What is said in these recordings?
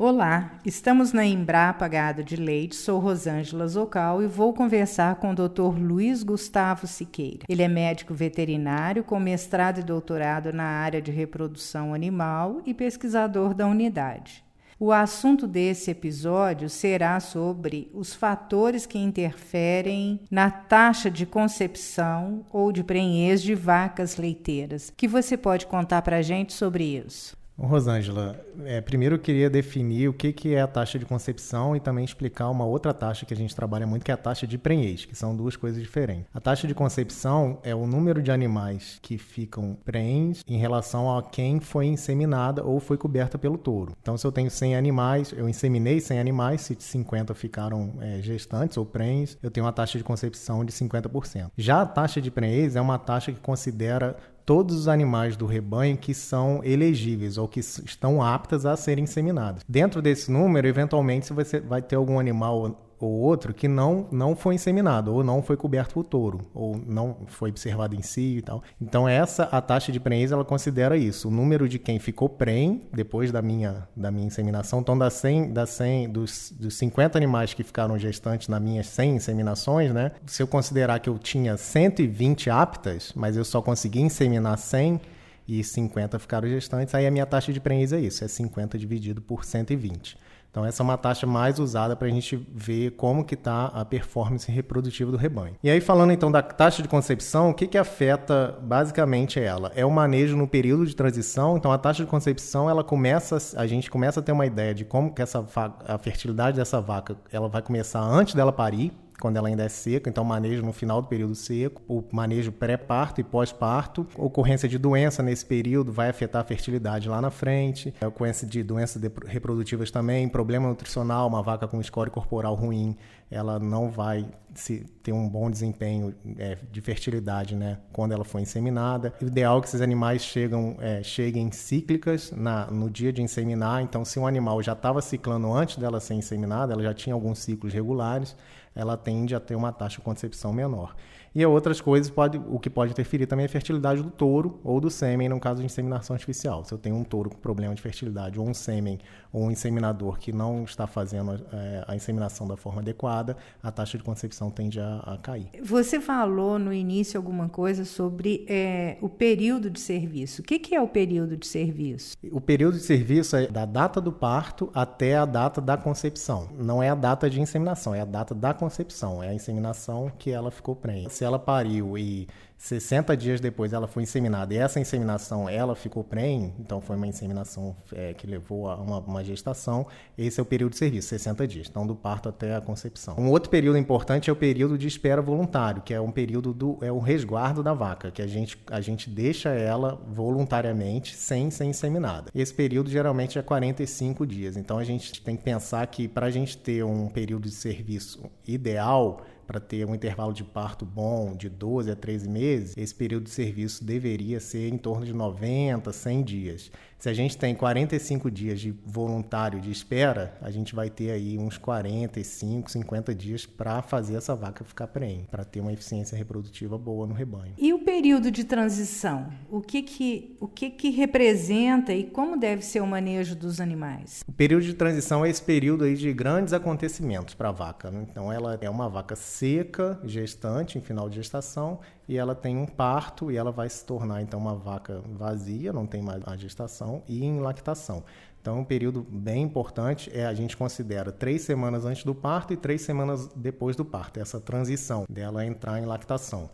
Olá, estamos na Embrapa Gado de Leite, sou Rosângela Zocal e vou conversar com o Dr. Luiz Gustavo Siqueira. Ele é médico veterinário com mestrado e doutorado na área de reprodução animal e pesquisador da unidade. O assunto desse episódio será sobre os fatores que interferem na taxa de concepção ou de prenhez de vacas leiteiras. que você pode contar para a gente sobre isso? Rosângela, é, primeiro eu queria definir o que, que é a taxa de concepção e também explicar uma outra taxa que a gente trabalha muito, que é a taxa de prenhez, que são duas coisas diferentes. A taxa de concepção é o número de animais que ficam prenhes em relação a quem foi inseminada ou foi coberta pelo touro. Então, se eu tenho 100 animais, eu inseminei 100 animais, se 50 ficaram é, gestantes ou prenhes, eu tenho uma taxa de concepção de 50%. Já a taxa de prenhez é uma taxa que considera todos os animais do rebanho que são elegíveis ou que estão aptas a serem inseminados. Dentro desse número, eventualmente, você vai ter algum animal ou outro que não, não foi inseminado, ou não foi coberto por touro, ou não foi observado em si e tal. Então, essa, a taxa de prenhez, ela considera isso. O número de quem ficou prenhe depois da minha, da minha inseminação. Então, das 100, das 100 dos, dos 50 animais que ficaram gestantes nas minhas 100 inseminações, né? Se eu considerar que eu tinha 120 aptas, mas eu só consegui inseminar 100, e 50 ficaram gestantes, aí a minha taxa de prenhez é isso, é 50 dividido por 120. Então essa é uma taxa mais usada para a gente ver como que está a performance reprodutiva do rebanho. E aí falando então da taxa de concepção, o que, que afeta basicamente ela? É o manejo no período de transição. Então a taxa de concepção ela começa, a gente começa a ter uma ideia de como que essa a fertilidade dessa vaca ela vai começar antes dela parir quando ela ainda é seca, então manejo no final do período seco, o manejo pré-parto e pós-parto, ocorrência de doença nesse período vai afetar a fertilidade lá na frente, a ocorrência de doenças reprodutivas também, problema nutricional, uma vaca com score corporal ruim, ela não vai se, ter um bom desempenho é, de fertilidade né, quando ela for inseminada. O ideal é que esses animais chegam, é, cheguem cíclicas na, no dia de inseminar, então se um animal já estava ciclando antes dela ser inseminada, ela já tinha alguns ciclos regulares, ela tende a ter uma taxa de concepção menor. E outras coisas, pode, o que pode interferir também é a fertilidade do touro ou do sêmen, no caso de inseminação artificial. Se eu tenho um touro com problema de fertilidade, ou um sêmen, ou um inseminador que não está fazendo é, a inseminação da forma adequada, a taxa de concepção tende a, a cair. Você falou no início alguma coisa sobre é, o período de serviço. O que, que é o período de serviço? O período de serviço é da data do parto até a data da concepção. Não é a data de inseminação, é a data da concepção. É a inseminação que ela ficou prenha se ela pariu e 60 dias depois ela foi inseminada e essa inseminação ela ficou prenhe, então foi uma inseminação é, que levou a uma, uma, gestação, esse é o período de serviço, 60 dias, então do parto até a concepção. Um outro período importante é o período de espera voluntário, que é um período do é o resguardo da vaca, que a gente, a gente deixa ela voluntariamente sem ser inseminada. Esse período geralmente é 45 dias, então a gente tem que pensar que para a gente ter um período de serviço ideal, para ter um intervalo de parto bom de 12 a 13 meses, esse período de serviço deveria ser em torno de 90, 100 dias. Se a gente tem 45 dias de voluntário de espera, a gente vai ter aí uns 45, 50 dias para fazer essa vaca ficar prenhe, para ter uma eficiência reprodutiva boa no rebanho. E o período de transição? O que que, o que, que representa e como deve ser o manejo dos animais? O período de transição é esse período aí de grandes acontecimentos para a vaca. Né? Então, ela é uma vaca seca, gestante, em final de gestação, e ela tem um parto e ela vai se tornar então uma vaca vazia, não tem mais a gestação e em lactação. Então, um período bem importante é a gente considera três semanas antes do parto e três semanas depois do parto, essa transição dela entrar em lactação.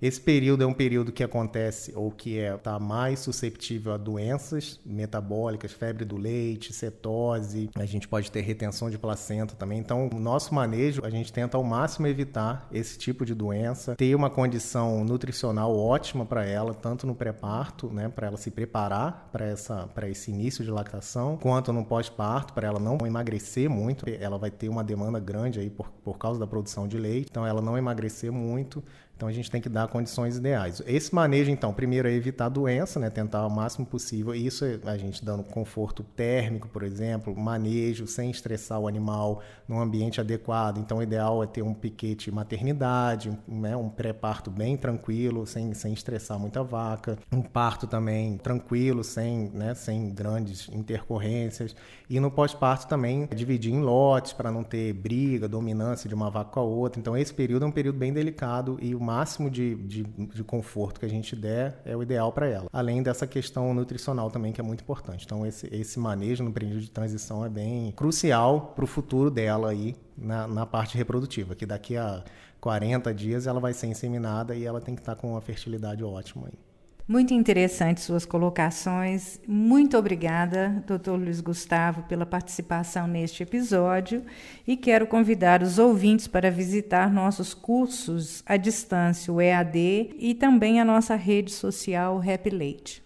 Esse período é um período que acontece ou que está é, tá mais susceptível a doenças metabólicas, febre do leite, cetose, a gente pode ter retenção de placenta também. Então, o nosso manejo, a gente tenta ao máximo evitar esse tipo de doença, ter uma condição nutricional ótima para ela, tanto no pré-parto, né, para ela se preparar para essa para esse início de lactação, quanto no pós-parto, para ela não emagrecer muito, ela vai ter uma demanda grande aí por, por causa da produção de leite, então ela não emagrecer muito, Então a gente tem que dar condições ideais. Esse manejo, então, primeiro é evitar doença, né? Tentar o máximo possível. Isso é a gente dando conforto térmico, por exemplo, manejo sem estressar o animal num ambiente adequado. Então o ideal é ter um piquete maternidade, né? um pré-parto bem tranquilo, sem, sem estressar muito a vaca. Um parto também tranquilo, sem, né? sem grandes intercorrências. E no pós-parto também dividir em lotes para não ter briga, dominância de uma vaca com a outra. Então esse período é um período bem delicado e o máximo de, de, de conforto que a gente der é o ideal para ela. Além dessa questão nutricional também, que é muito importante. Então, esse, esse manejo no período de transição é bem crucial para o futuro dela aí na, na parte reprodutiva, que daqui a 40 dias ela vai ser inseminada e ela tem que estar com uma fertilidade ótima aí. Muito interessante suas colocações. Muito obrigada, Dr. Luiz Gustavo, pela participação neste episódio e quero convidar os ouvintes para visitar nossos cursos à distância, o EAD, e também a nossa rede social Happy Leite.